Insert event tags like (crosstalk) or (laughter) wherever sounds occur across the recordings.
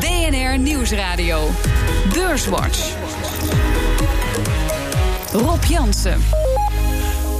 DNR Nieuwsradio. Beurswatch. Rob Jansen.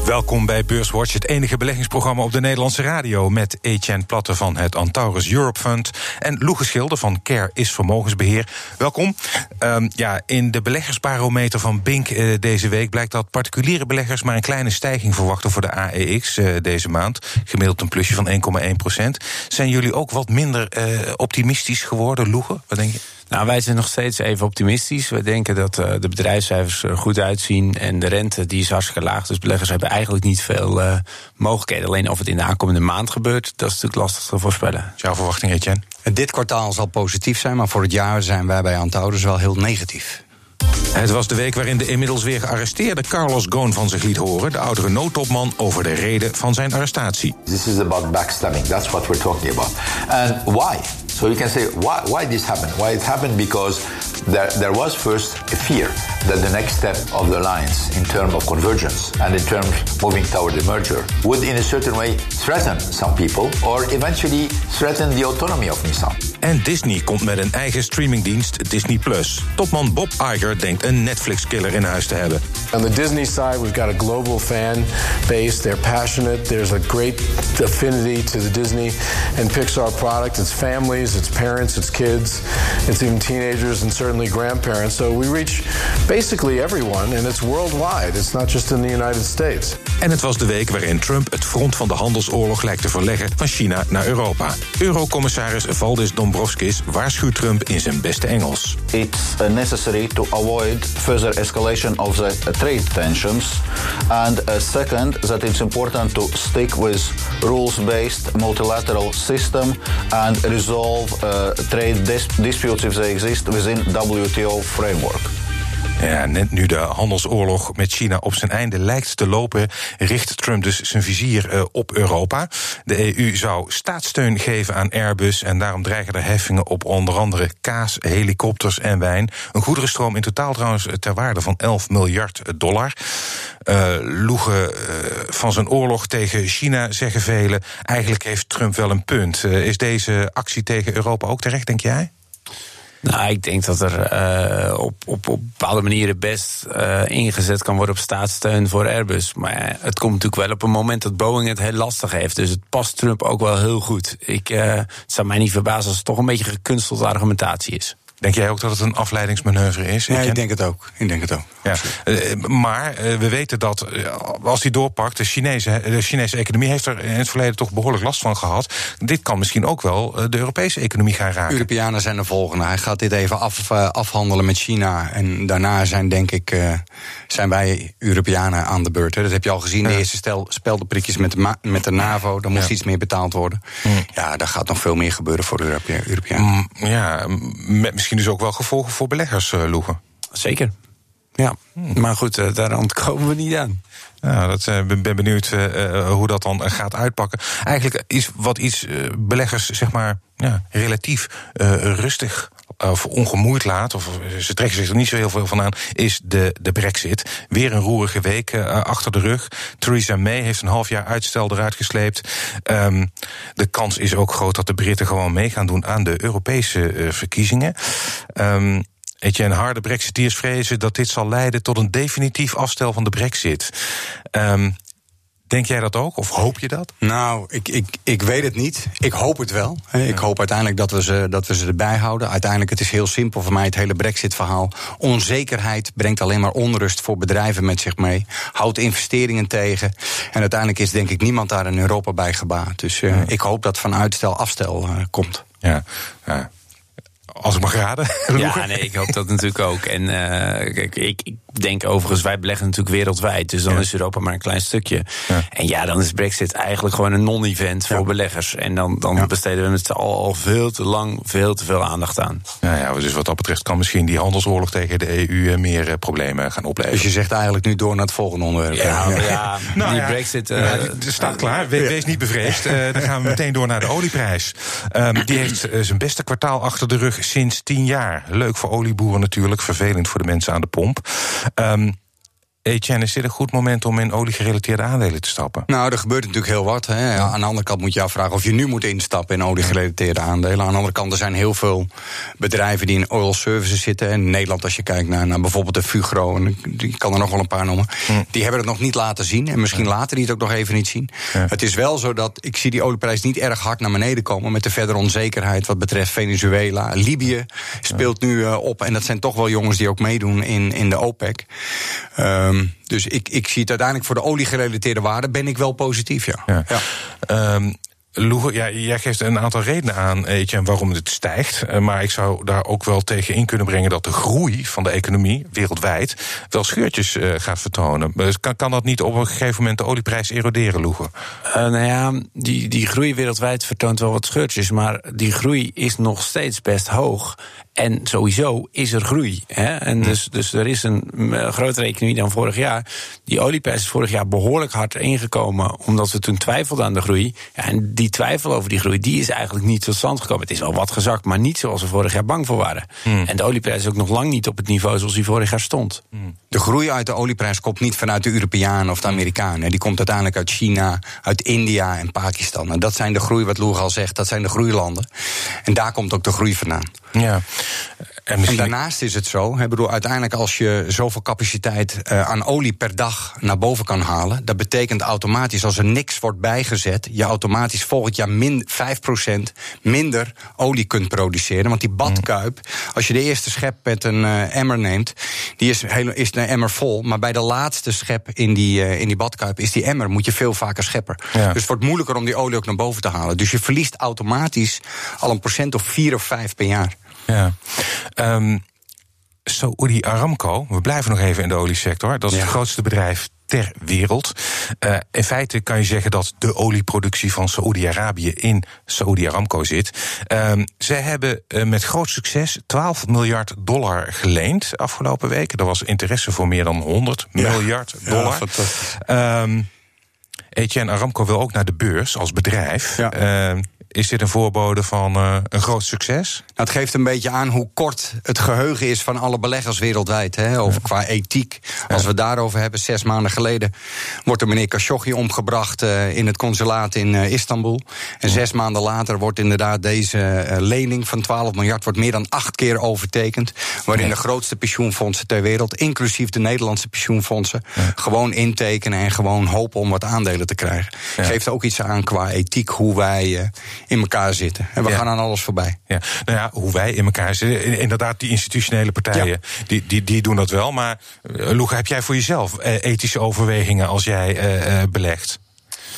Welkom bij Beurswatch, het enige beleggingsprogramma op de Nederlandse radio. Met Etienne Platte van het Antaurus Europe Fund. En Loege Schilder van Care is Vermogensbeheer. Welkom. Um, ja, in de beleggersbarometer van Bink uh, deze week blijkt dat particuliere beleggers maar een kleine stijging verwachten voor de AEX uh, deze maand. Gemiddeld een plusje van 1,1 procent. Zijn jullie ook wat minder uh, optimistisch geworden, Loege? Wat denk je? Nou, wij zijn nog steeds even optimistisch. We denken dat uh, de bedrijfscijfers er goed uitzien en de rente die is hartstikke laag. Dus beleggers hebben eigenlijk niet veel uh, mogelijkheden. Alleen of het in de aankomende maand gebeurt, dat is natuurlijk lastig te voorspellen. Jouw verwachting, Etienne? Dit kwartaal zal positief zijn, maar voor het jaar zijn wij bij Antaurus wel heel negatief. Het was de week waarin de inmiddels weer gearresteerde Carlos Ghosn van zich liet horen, de oudere noodtopman, over de reden van zijn arrestatie. This is about backstabbing. That's what we're talking about. And why? So you can say why, why this happened? Why it happened because there, there was first a fear that the next step of the alliance in terms of convergence and in terms moving toward the merger would in a certain way threaten some people or eventually threaten the autonomy of Nissan. En Disney komt met een eigen streamingdienst Disney Plus. Topman Bob Iger denkt een Netflix-killer in huis te hebben. On the Disney side, we've got a global fan base. They're passionate. There's a great affinity to the Disney and Pixar product. It's families, it's parents, it's kids, it's even teenagers and certainly grandparents. So we reach basically everyone and it's worldwide. It's not just in the United States. En het was de week waarin Trump het front van de handelsoorlog lijkt te verleggen van China naar Europa. Eurocommissaris Valdis Dombrovskis waarschuwt Trump in zijn beste Engels. It's necessary to avoid further escalation of the trade tensions. And second, that it's important to stick with rules-based multilateral system and resolve uh, trade dis disputes if they exist within WTO framework. Ja, net nu de handelsoorlog met China op zijn einde lijkt te lopen, richt Trump dus zijn vizier uh, op Europa. De EU zou staatssteun geven aan Airbus en daarom dreigen er heffingen op onder andere kaas, helikopters en wijn. Een goederenstroom in totaal trouwens ter waarde van 11 miljard dollar. Uh, loegen uh, van zijn oorlog tegen China, zeggen velen. Eigenlijk heeft Trump wel een punt. Is deze actie tegen Europa ook terecht, denk jij? Nou, ik denk dat er uh, op, op, op bepaalde manieren best uh, ingezet kan worden op staatssteun voor Airbus. Maar het komt natuurlijk wel op een moment dat Boeing het heel lastig heeft. Dus het past Trump ook wel heel goed. Ik, uh, zou mij niet verbazen als het toch een beetje gekunstelde argumentatie is. Denk jij ook dat het een afleidingsmanoeuvre is? Ja, ik denk het ook. Ik denk het ook. Ja. Uh, maar uh, we weten dat uh, als die doorpakt, de Chinese, de Chinese economie heeft er in het verleden toch behoorlijk last van gehad. Dit kan misschien ook wel de Europese economie gaan raken. Europeanen zijn de volgende. Hij gaat dit even af, afhandelen met China. En daarna zijn, denk ik, zijn wij Europeanen aan de beurt. Hè. Dat heb je al gezien. De eerste stel, speldenprikjes met de, met de NAVO. Daar moest ja. iets meer betaald worden. Ja. ja, daar gaat nog veel meer gebeuren voor de Europeanen. Mm, ja, met misschien dus ook wel gevolgen voor beleggers, uh, Loegen. Zeker. Ja, hmm. maar goed, uh, daar ontkomen we niet aan. Ja, dat, uh, ben benieuwd uh, hoe dat dan gaat uitpakken. Eigenlijk is wat iets beleggers, zeg maar, ja, relatief rustig of ongemoeid laat, of ze trekken zich er niet zo heel veel van aan, is de, de brexit. Weer een roerige week uh, achter de rug. Theresa May heeft een half jaar uitstel eruit gesleept. Um, de kans is ook groot dat de Britten gewoon mee gaan doen aan de Europese uh, verkiezingen. Um, Etienne Harde brexiteers vrezen dat dit zal leiden tot een definitief afstel van de brexit. Um, Denk jij dat ook? Of hoop je dat? Nou, ik, ik, ik weet het niet. Ik hoop het wel. Ik hoop uiteindelijk dat we, ze, dat we ze erbij houden. Uiteindelijk, het is heel simpel voor mij, het hele Brexit-verhaal. Onzekerheid brengt alleen maar onrust voor bedrijven met zich mee. Houdt investeringen tegen. En uiteindelijk is denk ik niemand daar in Europa bij gebaat. Dus uh, ja. ik hoop dat van uitstel afstel uh, komt. Ja, ja als ik mag raden. (laughs) Ja, nee, ik hoop dat natuurlijk ook. En uh, kijk, ik, ik, denk overigens, wij beleggen natuurlijk wereldwijd. Dus dan ja. is Europa maar een klein stukje. Ja. En ja, dan is Brexit eigenlijk gewoon een non-event voor ja. beleggers. En dan, dan besteden we het al, al veel te lang veel te veel aandacht aan. Nou ja, dus wat dat betreft kan misschien die handelsoorlog tegen de EU meer uh, problemen gaan opleveren. Dus je zegt eigenlijk nu door naar het volgende onderwerp. Ja, ja. (laughs) nou, die Brexit... Uh, staat klaar, We, wees niet bevreesd. dan gaan we meteen door naar de olieprijs. Um, die heeft zijn beste kwartaal achter de rug sinds tien jaar. Leuk voor olieboeren natuurlijk, vervelend voor de mensen aan de pomp. Um, Etienne, is dit een goed moment om in oliegerelateerde aandelen te stappen? Nou, er gebeurt natuurlijk heel wat. Hè. Aan de andere kant moet je afvragen of je nu moet instappen in oliegerelateerde aandelen. Aan de andere kant, er zijn heel veel bedrijven die in oil services zitten. En in Nederland, als je kijkt naar, naar bijvoorbeeld de Fugro, en ik kan er nog wel een paar noemen, die hebben het nog niet laten zien. En misschien later die het ook nog even niet zien. Het is wel zo dat ik zie die olieprijs niet erg hard naar beneden komen met de verdere onzekerheid wat betreft Venezuela. Libië speelt nu uh, op. En dat zijn toch wel jongens die ook meedoen in, in de OPEC. Um, dus ik, ik zie het uiteindelijk voor de oliegerelateerde waarden ben ik wel positief, ja. ja. ja. Um, ja, jij geeft een aantal redenen aan, Etienne, waarom het stijgt. Eh, maar ik zou daar ook wel tegen in kunnen brengen dat de groei van de economie wereldwijd wel scheurtjes uh, gaat vertonen. Dus kan, kan dat niet op een gegeven moment de olieprijs eroderen, Loege? Uh, nou ja, die, die groei wereldwijd vertoont wel wat scheurtjes. Maar die groei is nog steeds best hoog. En sowieso is er groei. Hè? En dus, dus er is een grotere economie dan vorig jaar. Die olieprijs is vorig jaar behoorlijk hard ingekomen. Omdat we toen twijfelden aan de groei. Ja, en die twijfel over die groei, die is eigenlijk niet tot stand gekomen. Het is wel wat gezakt, maar niet zoals we vorig jaar bang voor waren. Hmm. En de olieprijs is ook nog lang niet op het niveau zoals die vorig jaar stond. Hmm. De groei uit de olieprijs komt niet vanuit de Europeanen of de Amerikanen. Die komt uiteindelijk uit China, uit India en Pakistan. En dat zijn de groei, wat Loer al zegt, dat zijn de groeilanden. En daar komt ook de groei vandaan. Ja. En, misschien... en, daarnaast is het zo, hè, bedoel, uiteindelijk als je zoveel capaciteit uh, aan olie per dag naar boven kan halen, dat betekent automatisch als er niks wordt bijgezet, je automatisch volgend jaar min 5% minder olie kunt produceren. Want die badkuip, als je de eerste schep met een uh, emmer neemt, die is, heel, is de emmer vol, maar bij de laatste schep in die, uh, in die badkuip is die emmer, moet je veel vaker scheppen. Ja. Dus het wordt moeilijker om die olie ook naar boven te halen. Dus je verliest automatisch al een procent of 4 of 5 per jaar. Ja. Um, Saudi Aramco, we blijven nog even in de oliesector. Dat is ja. het grootste bedrijf ter wereld. Uh, in feite kan je zeggen dat de olieproductie van Saoedi-Arabië in Saudi Aramco zit. Um, zij hebben uh, met groot succes 12 miljard dollar geleend afgelopen weken. Er was interesse voor meer dan 100 ja. miljard dollar. Ja, um, Etienne Aramco wil ook naar de beurs als bedrijf. Ja. Is dit een voorbode van uh, een groot succes? Nou, het geeft een beetje aan hoe kort het geheugen is van alle beleggers wereldwijd. Hè, over ja. qua ethiek. Als ja. we daarover hebben, zes maanden geleden wordt de meneer Khashoggi omgebracht uh, in het consulaat in uh, Istanbul. En zes maanden later wordt inderdaad deze lening van 12 miljard wordt meer dan acht keer overtekend. Waarin de grootste pensioenfondsen ter wereld, inclusief de Nederlandse pensioenfondsen, gewoon intekenen en gewoon hopen om wat aandelen te krijgen. Geeft ook iets aan qua ethiek hoe wij in elkaar zitten. En we ja. gaan aan alles voorbij. Ja. Nou ja, hoe wij in elkaar zitten. Inderdaad, die institutionele partijen, ja. die, die, die doen dat wel. Maar uh, Luca, heb jij voor jezelf uh, ethische overwegingen als jij uh, belegt?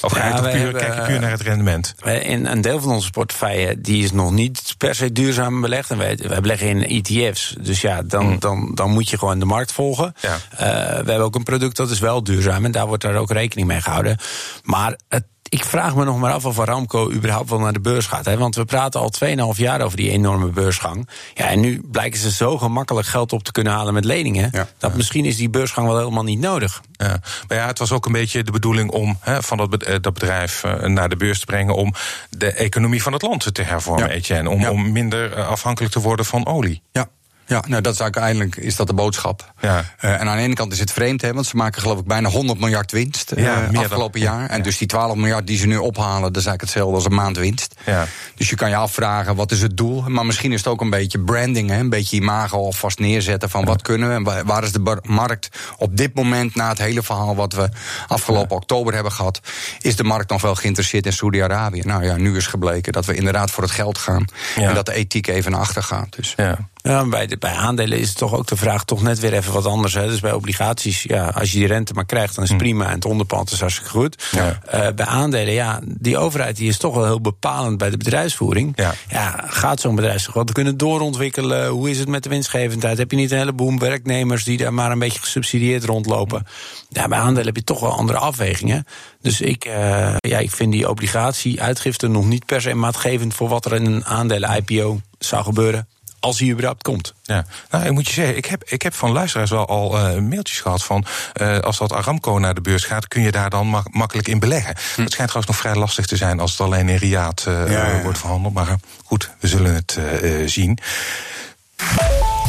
Of ga je ja, toch puur, hebben, kijk je puur naar het rendement? In een deel van onze portefeuille die is nog niet per se duurzaam belegd. En wij, wij beleggen in ETF's. Dus ja, dan, mm. dan, dan moet je gewoon de markt volgen. Ja. Uh, we hebben ook een product dat is wel duurzaam. En daar wordt daar ook rekening mee gehouden. Maar het ik vraag me nog maar af of Aramco überhaupt wel naar de beurs gaat. Hè? Want we praten al 2,5 jaar over die enorme beursgang. Ja, en nu blijken ze zo gemakkelijk geld op te kunnen halen met leningen. Ja, dat ja. misschien is die beursgang wel helemaal niet nodig. Ja. Maar ja, het was ook een beetje de bedoeling om hè, van dat, dat bedrijf uh, naar de beurs te brengen. om de economie van het land te hervormen, ja. Etienne. Om, om minder afhankelijk te worden van olie. Ja. Ja, nou dat is uiteindelijk is dat de boodschap. Ja. Uh, en aan de ene kant is het vreemd, hè, want ze maken geloof ik bijna 100 miljard winst uh, ja, afgelopen dan, jaar. En dus die 12 miljard die ze nu ophalen, dat is eigenlijk hetzelfde als een maand winst. Ja. Dus je kan je afvragen, wat is het doel? Maar misschien is het ook een beetje branding, hè, een beetje imago alvast neerzetten van wat kunnen we en waar is de markt op dit moment, na het hele verhaal wat we afgelopen oktober hebben gehad, is de markt nog wel geïnteresseerd in Saudi-Arabië? Nou ja, nu is gebleken dat we inderdaad voor het geld gaan en dat de ethiek even naar achter gaat. Dus. Ja. Ja, bij, de, bij aandelen is het toch ook de vraag toch net weer even wat anders. Hè. Dus bij obligaties, ja, als je die rente maar krijgt, dan is het prima. En het onderpand is hartstikke goed. Ja. Uh, bij aandelen, ja, die overheid die is toch wel heel bepalend bij de bedrijfsvoering. Ja, ja gaat zo'n bedrijf zich wat kunnen doorontwikkelen? Hoe is het met de winstgevendheid? Heb je niet een heleboel werknemers die daar maar een beetje gesubsidieerd rondlopen? Ja, bij aandelen heb je toch wel andere afwegingen. Dus ik, uh, ja, ik vind die obligatie-uitgifte nog niet per se maatgevend voor wat er in een aandelen-IPO zou gebeuren als hij überhaupt komt. Ja, nou, ik moet je zeggen, ik heb, ik heb van luisteraars wel al uh, mailtjes gehad van... Uh, als dat Aramco naar de beurs gaat, kun je daar dan mak makkelijk in beleggen. Hm. Het schijnt trouwens nog vrij lastig te zijn als het alleen in Riyadh uh, ja, ja. wordt verhandeld. Maar goed, we zullen het zien.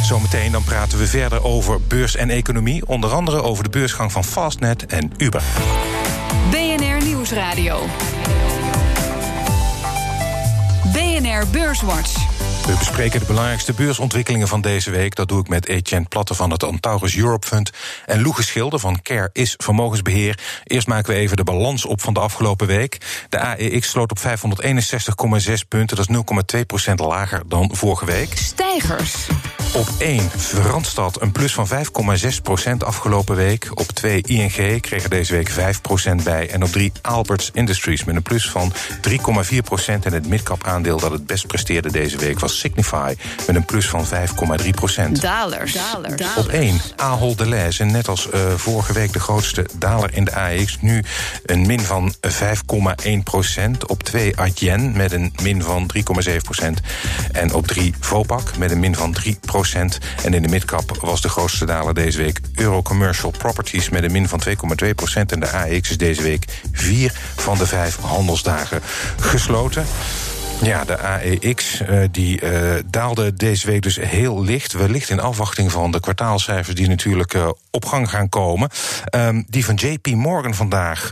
Zometeen dan praten we verder over beurs en economie. Onder andere over de beursgang van Fastnet en Uber. BNR Nieuwsradio. BNR Beurswatch. We bespreken de belangrijkste beursontwikkelingen van deze week. Dat doe ik met Etienne Platte van het Antaurus Europe Fund... en Loege Schilder van Care is Vermogensbeheer. Eerst maken we even de balans op van de afgelopen week. De AEX sloot op 561,6 punten. Dat is 0,2% lager dan vorige week. Stijgers. Op 1 Randstad een plus van 5,6% afgelopen week. Op 2 ING kreeg er deze week 5% bij. En op 3 Alberts Industries met een plus van 3,4% En het midcap aandeel dat het best presteerde deze week was Signify met een plus van 5,3 procent. Dalers. Dalers. Op 1 Ahold Delhaize, en net als uh, vorige week de grootste daler in de AX, nu een min van 5,1 procent. Op 2 Adyen met een min van 3,7 procent. En op 3 Vopak met een min van 3 procent. En in de midcap was de grootste daler deze week Eurocommercial Properties met een min van 2,2 procent. En de AX is deze week vier van de vijf handelsdagen gesloten. Ja, de AEX uh, die uh, daalde deze week dus heel licht. Wellicht in afwachting van de kwartaalcijfers die natuurlijk uh, op gang gaan komen. Um, die van JP Morgan vandaag,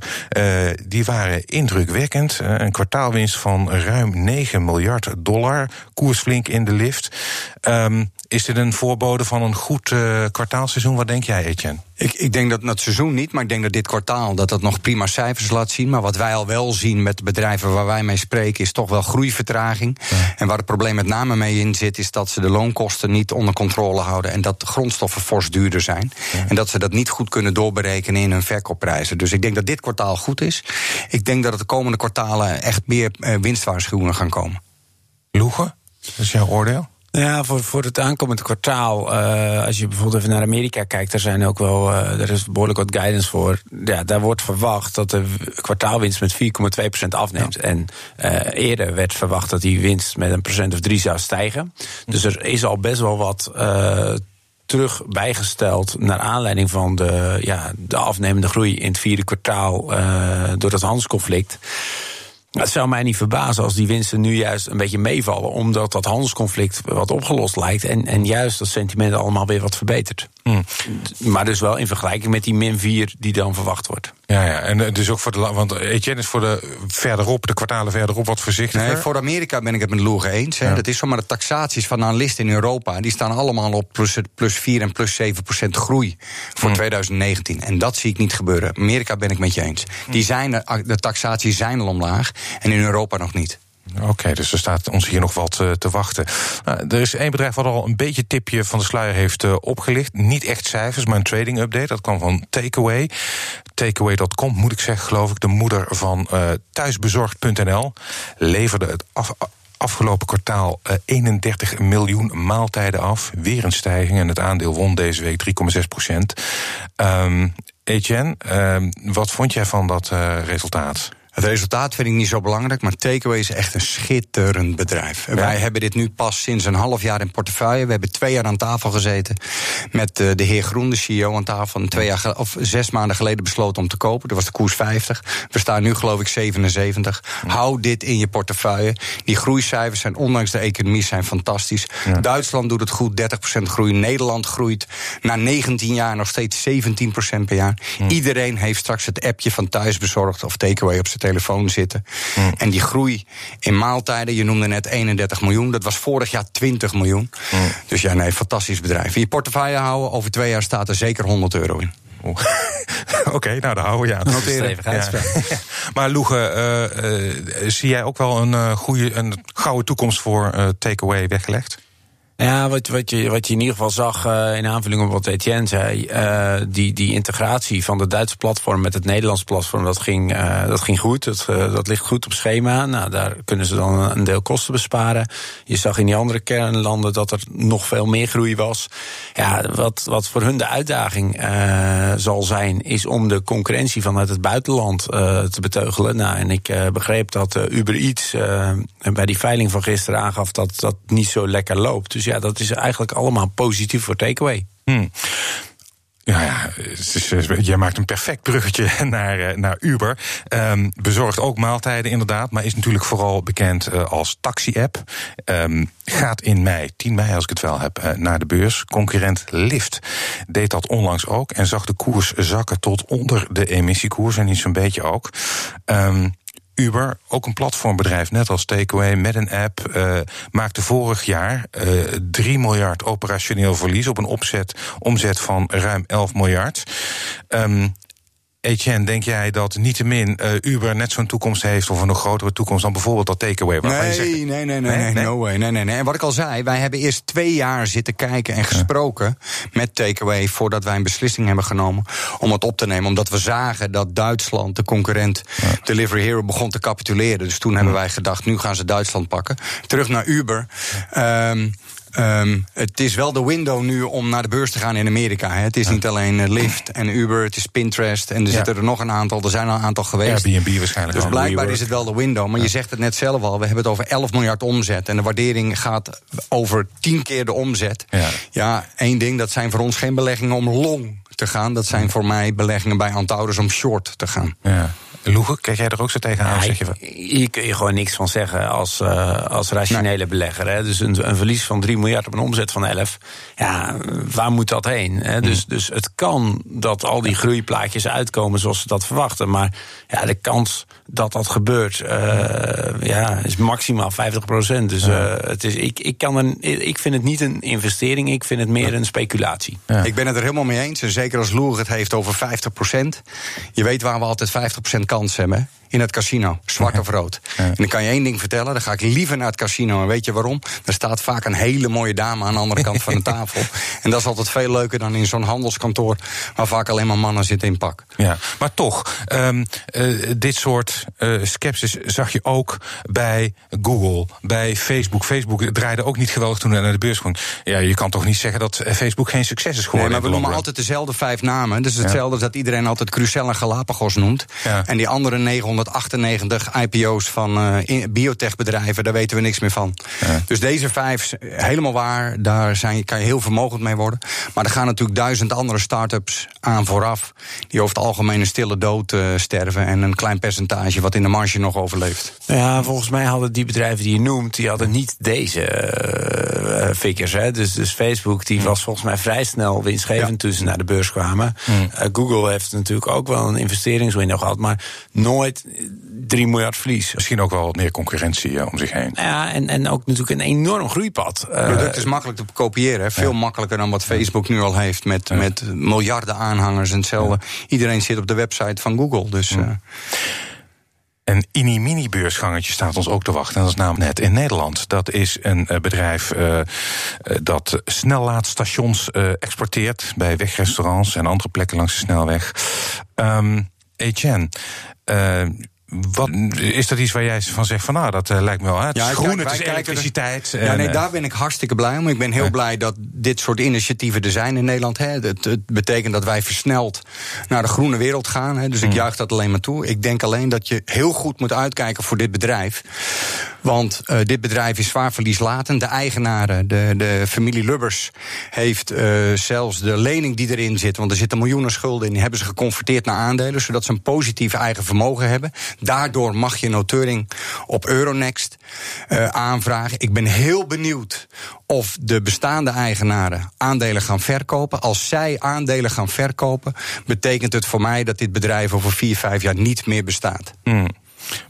die waren indrukwekkend. een kwartaalwinst van ruim 9 miljard dollar. Koers flink in de lift. Um, is dit een voorbode van een goed kwartaalseizoen? Wat denk jij, Etienne? Ik, ik denk dat het seizoen niet, maar ik denk dat dit kwartaal dat dat nog prima cijfers laat zien. Maar wat wij al wel zien met de bedrijven waar wij mee spreken, is toch wel groeivertraging. Ja. En waar het probleem met name mee in zit, is dat ze de loonkosten niet onder controle houden. En dat de grondstoffen fors duurder zijn. Ja. En dat ze dat niet goed kunnen doorberekenen in hun verkoopprijzen. Dus ik denk dat dit kwartaal goed is. Ik denk dat het de komende kwartalen echt meer winstwaarschuwingen gaan komen. Loegen, dat is jouw oordeel? Ja, voor, voor het aankomende kwartaal, uh, als je bijvoorbeeld even naar Amerika kijkt, daar zijn ook wel, uh, er is behoorlijk wat guidance voor. Ja, daar wordt verwacht dat de kwartaalwinst met 4,2% afneemt. Ja. En uh, eerder werd verwacht dat die winst met een procent of drie zou stijgen. Dus er is al best wel wat terug bijgesteld naar aanleiding van de, ja, de afnemende groei in het vierde kwartaal door dat handelsconflict. Het zou mij niet verbazen als die winsten nu juist een beetje meevallen, omdat dat handelsconflict wat opgelost lijkt en, en juist dat sentiment allemaal weer wat verbetert. Mm. Maar dus wel in vergelijking met die min 4 die dan verwacht wordt. Ja, ja, en dus ook voor de. Want Etienne is voor de verderop, de kwartalen verderop, wat voorzichtiger. Nee, voor Amerika ben ik het met Loege eens. Ja. Dat is zomaar de taxaties van analisten in Europa. Die staan allemaal op plus, plus 4 en plus 7 procent groei voor mm. 2019. En dat zie ik niet gebeuren. Amerika ben ik met je eens. Die zijn, de taxaties zijn al omlaag en in Europa nog niet. Oké, dus er staat ons hier nog wat uh, te wachten. Nou, er is één bedrijf wat al een beetje tipje van de sluier heeft uh, opgelicht. Niet echt cijfers, maar een trading update. Dat kwam van Takeaway. Takeaway.com, moet ik zeggen, geloof ik, de moeder van uh, thuisbezorgd.nl. Leverde het af, afgelopen kwartaal 31 miljoen maaltijden af. Weer een stijging en het aandeel won deze week 3,6 procent. Um, Etienne, um, wat vond jij van dat resultaat? Het resultaat vind ik niet zo belangrijk, maar Takeaway is echt een schitterend bedrijf. Ja. Wij hebben dit nu pas sinds een half jaar in portefeuille. We hebben twee jaar aan tafel gezeten met de heer Groen, de CEO, aan tafel. En twee jaar of zes maanden geleden besloten om te kopen. Dat was de koers 50. We staan nu geloof ik 77. Hou dit in je portefeuille. Die groeicijfers zijn ondanks de economie zijn fantastisch. Ja. Duitsland doet het goed, 30% groei. Nederland groeit na 19 jaar nog steeds 17% per jaar. Iedereen heeft straks het appje van thuisbezorgd of Takeaway op zijn telefoon zitten. Mm. En die groei in maaltijden, je noemde net 31 miljoen, dat was vorig jaar 20 miljoen. Mm. Dus ja, nee, fantastisch bedrijf. In je portefeuille houden, over twee jaar staat er zeker 100 euro in. (laughs) Oké, okay, nou daar houden we aan. Noteren. Ja. (laughs) maar Loege, uh, uh, zie jij ook wel een, uh, goede, een gouden toekomst voor takeaway weggelegd? Ja, wat, wat, je, wat je in ieder geval zag uh, in aanvulling op wat Etienne zei, uh, die, die integratie van de Duitse platform met het Nederlands platform, dat ging, uh, dat ging goed. Dat, dat ligt goed op schema. Nou, daar kunnen ze dan een deel kosten besparen. Je zag in die andere kernlanden dat er nog veel meer groei was. Ja, wat, wat voor hun de uitdaging zal zijn, is om de concurrentie vanuit het buitenland te beteugelen. Nou, en ik begreep dat Uber Eats bij die veiling van gisteren aangaf dat dat niet zo lekker loopt. Dus ja, dat is eigenlijk allemaal positief voor takeaway. Hmm. Ja, ja eh, jij maakt een perfect bruggetje (laughs) naar, eh, naar Uber. Um, bezorgt ook maaltijden inderdaad, maar is natuurlijk vooral bekend uh, als taxi-app. Um, gaat in mei, 10 mei als ik het wel heb, uh, naar de beurs. Concurrent Lyft deed dat onlangs ook en zag de koers zakken tot onder de emissiekoers en niet zo'n beetje ook. Um, Uber, ook een platformbedrijf, net als Takeaway, met een app, uh, maakte vorig jaar uh, 3 miljard operationeel verlies op een opzet, omzet van ruim 11 miljard. Um, Etienne, denk jij dat niettemin uh, Uber net zo'n toekomst heeft of een nog grotere toekomst dan bijvoorbeeld dat takeaway? Nee, zegt, nee, nee, nee, nee, nee, no way. Nee, nee, nee. En wat ik al zei, wij hebben eerst twee jaar zitten kijken en gesproken ja. met takeaway voordat wij een beslissing hebben genomen om het op te nemen. Omdat we zagen dat Duitsland, de concurrent ja. Delivery Hero, begon te capituleren. Dus toen ja. hebben wij gedacht, nu gaan ze Duitsland pakken. Terug naar Uber. Um, Um, het is wel de window nu om naar de beurs te gaan in Amerika. Hè. Het is ja. niet alleen uh, Lyft en Uber, het is Pinterest en er ja. zitten er nog een aantal. Er zijn al een aantal geweest. Airbnb waarschijnlijk. Dus blijkbaar is het wel de window. Maar ja. je zegt het net zelf al, we hebben het over 11 miljard omzet. En de waardering gaat over 10 keer de omzet. Ja, ja één ding, dat zijn voor ons geen beleggingen om long te gaan. Dat zijn voor mij beleggingen bij Antaurus om short te gaan. Ja. Loegen, kijk jij er ook zo tegenaan? Ja, je hier kun je gewoon niks van zeggen als, uh, als rationele nee. belegger. Hè. Dus een, een, verlies van 3 miljard op een omzet van 11. Ja, waar moet dat heen? Hè? Dus, hmm. dus het kan dat al die groeiplaatjes uitkomen zoals ze dat verwachten. Maar ja, de kans dat dat gebeurt uh, ja, is maximaal 50 procent. Dus uh, het is, ik, ik, kan een, ik vind het niet een investering, ik vind het meer een speculatie. Ja. Ik ben het er helemaal mee eens. En zeker als Loer het heeft over 50 procent. Je weet waar we altijd 50 procent kans hebben in het casino, zwart of rood. En dan kan je één ding vertellen, dan ga ik liever naar het casino. En weet je waarom? Er staat vaak een hele mooie dame aan de andere kant van de (laughs) tafel. En dat is altijd veel leuker dan in zo'n handelskantoor... waar vaak alleen maar mannen zitten in pak. Ja, maar toch, um, uh, dit soort uh, skepsis zag je ook bij Google, bij Facebook. Facebook draaide ook niet geweldig toen hij naar de beurs ging. Ja, je kan toch niet zeggen dat Facebook geen succes is geworden? Nee, maar we noemen altijd dezelfde vijf namen. Dus hetzelfde ja. dat iedereen altijd Crucell en Galapagos noemt. Ja. En die andere 998 IPO's van uh, biotechbedrijven, daar weten we niks meer van. Ja. Dus deze vijf, helemaal waar, daar zijn, kan je heel vermogend mee worden. Maar er gaan natuurlijk duizend andere start-ups aan vooraf, die over het algemeen een stille dood uh, sterven. En een klein percentage wat in de marge nog overleeft. Ja, volgens mij hadden die bedrijven die je noemt, die hadden niet deze figures. Hè. Dus, dus Facebook die was volgens mij vrij snel winstgevend ja. toen ze naar de beurs kwamen. Mm. Google heeft natuurlijk ook wel een investeringswindow gehad, maar nooit 3 miljard verlies. Misschien ook wel wat meer concurrentie uh, om zich heen. Ja, en, en ook natuurlijk een enorm groeipad. Uh, product is makkelijk te kopiëren. Hè. Veel ja. makkelijker dan wat Facebook nu al heeft. Met, ja. met miljarden aanhangers en hetzelfde. Iedereen zit op de website van Google. Dus, uh, een mini-mini-beursgangetje staat ons ook te wachten. En dat is namelijk net in Nederland. Dat is een uh, bedrijf uh, dat snellaadstations uh, exporteert... bij wegrestaurants en andere plekken langs de snelweg. Um, Etienne, wat, is dat iets waar jij van zegt van nou, dat uh, lijkt me wel. Hè? Het ja, is groen, het is elektriciteit. Er, ja, nee, daar ben ik hartstikke blij om. Ik ben heel ja. blij dat dit soort initiatieven er zijn in Nederland. Hè. Het, het, betekent dat wij versneld naar de groene wereld gaan. Hè. Dus ik juich dat alleen maar toe. Ik denk alleen dat je heel goed moet uitkijken voor dit bedrijf. Want uh, dit bedrijf is zwaar verlieslatend. De eigenaren, de, de familie Lubbers, heeft uh, zelfs de lening die erin zit, want er zitten miljoenen schulden in, die hebben ze geconverteerd naar aandelen, zodat ze een positief eigen vermogen hebben. Daardoor mag je notering op Euronext uh, aanvragen. Ik ben heel benieuwd of de bestaande eigenaren aandelen gaan verkopen. Als zij aandelen gaan verkopen, betekent het voor mij dat dit bedrijf over vier, vijf jaar niet meer bestaat. Mm.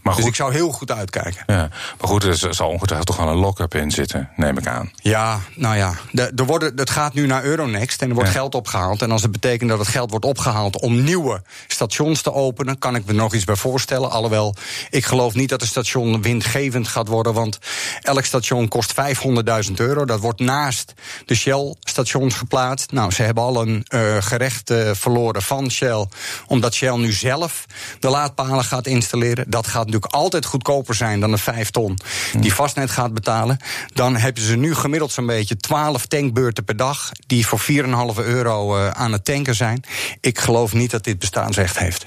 Maar goed, dus ik zou heel goed uitkijken. Ja, maar goed, er zal ongetwijfeld toch wel een lock-up in zitten, neem ik aan. Ja, nou ja. De, er worden, het gaat nu naar Euronext en er wordt ja. geld opgehaald. En als het betekent dat het geld wordt opgehaald om nieuwe stations te openen, kan ik me nog iets bij voorstellen. Alhoewel, ik geloof niet dat een station windgevend gaat worden. Want elk station kost 500.000 euro. Dat wordt naast de Shell-stations geplaatst. Nou, ze hebben al een uh, gerecht uh, verloren van Shell. Omdat Shell nu zelf de laadpalen gaat installeren. Dat gaat natuurlijk altijd goedkoper zijn dan een 5 ton die vastnet gaat betalen. Dan hebben ze nu gemiddeld zo'n beetje 12 tankbeurten per dag die voor 4,5 euro uh, aan het tanken zijn. Ik geloof niet dat dit bestaansrecht heeft.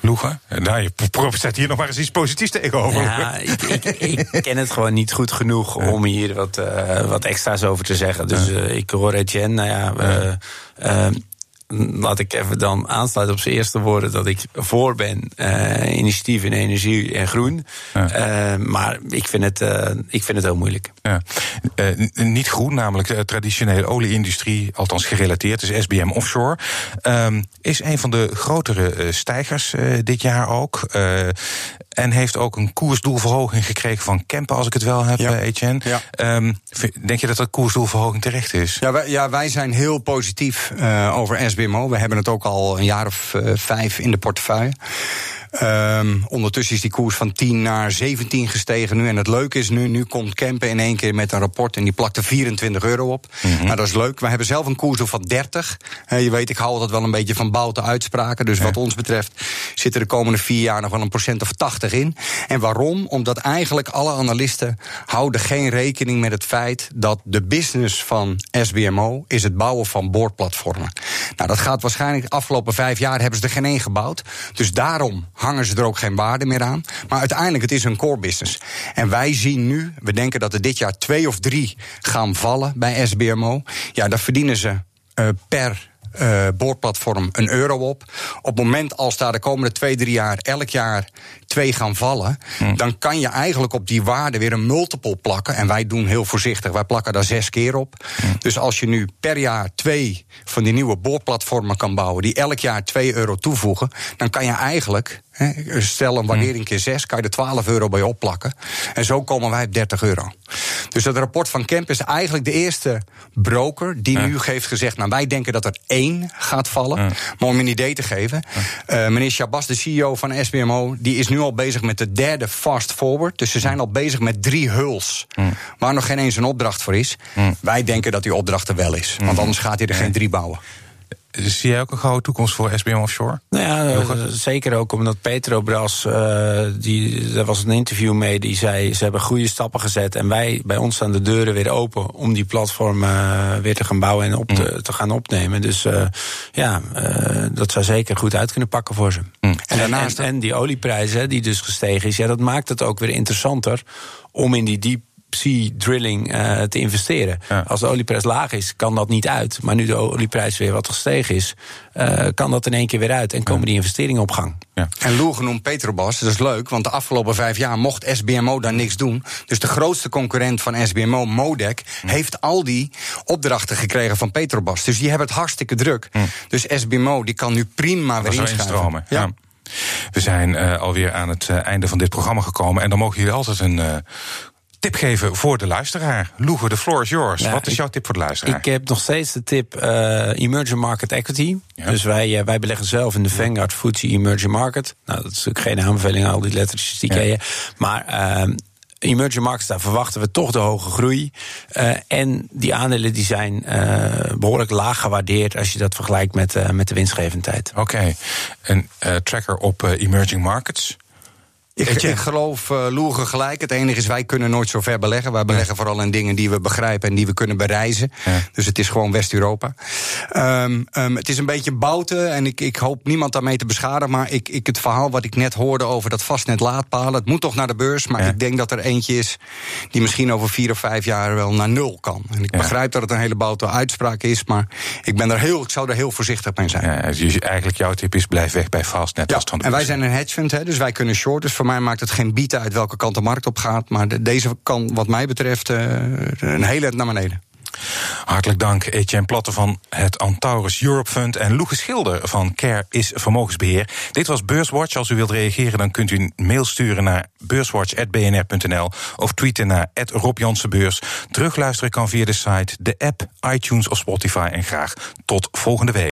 Loegen? Nou, je zet hier nog maar eens iets positiefs tegenover. Ja, ik, ik, ik, ken het gewoon niet goed genoeg om hier wat, uh, wat extra's over te zeggen. Dus uh, ik hoor Etienne, nou ja... Uh, laat ik even dan aansluiten op zijn eerste woorden dat ik voor ben. Uh, initiatief in energie en groen. Ja. Uh, maar ik vind, het, uh, ik vind het heel moeilijk. Ja. niet groen, namelijk de traditionele olieindustrie, althans gerelateerd, dus SBM Offshore. Um, is een van de grotere stijgers dit jaar ook. En heeft ook een koersdoelverhoging gekregen van Kempen, als ik het wel heb, ja. Etienne. Ja. Um, denk je dat dat koersdoelverhoging terecht is? Ja, wij, ja, wij zijn heel positief uh, over SBMO. We hebben het ook al een jaar of uh, vijf in de portefeuille. Um, ondertussen is die koers van 10 naar 17 gestegen nu. En het leuke is nu, nu komt Kempen in één keer met een rapport... en die plakt er 24 euro op. Mm -hmm. Nou, dat is leuk. We hebben zelf een koers van 30. Uh, je weet, ik hou altijd wel een beetje van bouten uitspraken. Dus ja. wat ons betreft zitten de komende vier jaar nog wel een procent of 80 in. En waarom? Omdat eigenlijk alle analisten houden geen rekening met het feit... dat de business van SBMO is het bouwen van boordplatformen. Nou, dat gaat waarschijnlijk de afgelopen vijf jaar hebben ze er geen één gebouwd. Dus daarom hangen ze er ook geen waarde meer aan. Maar uiteindelijk, het is hun core business. En wij zien nu, we denken dat er dit jaar twee of drie gaan vallen bij SBMO. Ja, daar verdienen ze uh, per uh, een euro op. Op het moment als daar de komende twee, drie jaar elk jaar twee gaan vallen, hmm. dan kan je eigenlijk op die waarde weer een multiple plakken. En wij doen heel voorzichtig, wij plakken daar zes keer op. Hmm. Dus als je nu per jaar twee van die nieuwe boordplatformen kan bouwen, die elk jaar twee euro toevoegen, dan kan je eigenlijk He, stel een waardering keer 6, kan je er 12 euro bij opplakken. En zo komen wij op 30 euro. Dus dat rapport van Kemp is eigenlijk de eerste broker die ja. nu heeft gezegd: Nou, wij denken dat er één gaat vallen. Ja. Maar om een idee te geven, ja. uh, meneer Chabas, de CEO van SBMO, die is nu al bezig met de derde fast forward. Dus ze zijn al bezig met drie huls. Waar nog geen eens een opdracht voor is. Wij denken dat die opdracht er wel is. Want anders gaat hij er geen drie bouwen. Zie jij ook een gouden toekomst voor SBM Offshore? Nou ja, uh, zeker ook omdat Petrobras, uh, die, daar was een interview mee, die zei ze hebben goede stappen gezet en wij, bij ons staan de deuren weer open om die platform uh, weer te gaan bouwen en op te, mm. te gaan opnemen. Dus ja, dat zou zeker goed uit kunnen pakken voor ze. Mm. En, daarnaast en, en die olieprijzen, die dus gestegen is, ja, dat maakt het ook weer interessanter om in die diep drilling uh, te investeren. Ja. Als de olieprijs laag is, kan dat niet uit. Maar nu de olieprijs weer wat gestegen is, uh, kan dat in één keer weer uit en komen ja. die investeringen op gang. Ja. En Loer genoemd Petrobras, dat is leuk, want de afgelopen vijf jaar mocht SBMO daar niks doen. Dus de grootste concurrent van SBMO, Modec, heeft al die opdrachten gekregen van Petrobras. Dus die hebben het hartstikke druk. Dus SBMO die kan nu prima weer instromen. Ja. We zijn uh, alweer aan het uh, einde van dit programma gekomen. En dan mogen jullie altijd een uh, tip geven voor de luisteraar. Loeger, de floor is yours. Wat is jouw tip voor de luisteraar? Ik heb nog steeds de tip uh, Emerging Market Equity. Ja. Dus wij, uh, wij beleggen zelf in de Vanguard FTSE Emerging Market. Nou, dat is natuurlijk geen aanbeveling, al die lettertjes die ja. ken je. Maar uh, emerging markets, daar verwachten we toch de hoge groei. Uh, en die aandelen die zijn uh, behoorlijk laag gewaardeerd als je dat vergelijkt met, uh, met de winstgevendheid. Oké, okay. een tracker op emerging markets. Ik, ik, geloof uh, gelijk. Het enige is, wij kunnen nooit zo ver beleggen. Wij beleggen ja. vooral in dingen die we begrijpen en die we kunnen bereizen. Ja. Dus het is gewoon West-Europa. Um, um, het is een beetje bouten en ik, ik hoop niemand daarmee te beschadigen. Maar ik, ik, het verhaal wat ik net hoorde over dat vastnet laadpalen... het moet toch naar de beurs, maar ja. ik denk dat er eentje is... die misschien over vier of vijf jaar wel naar nul kan. En ik begrijp dat het een hele bouten uitspraak is... maar ik, ben er heel, ik zou er heel voorzichtig mee zijn. Ja, dus eigenlijk jouw tip is blijf weg bij vastnet. Ja. en wij zijn een hedge fund, hè, dus wij kunnen short. Dus voor mij maakt het geen bieten uit welke kant de markt op gaat. Maar de, deze kan, wat mij betreft, uh, een hele naar beneden. Hartelijk dank, Etienne Platte van het Antaurus Europe Fund en Loege Schilder van Care is Vermogensbeheer. Dit was Beurswatch. Als u wilt reageren, dan kunt u een mail sturen naar beurswatch.bnr.nl of tweeten naar Rob Jansenbeurs. Terugluisteren kan via de site, de app, iTunes of Spotify. En graag tot volgende week.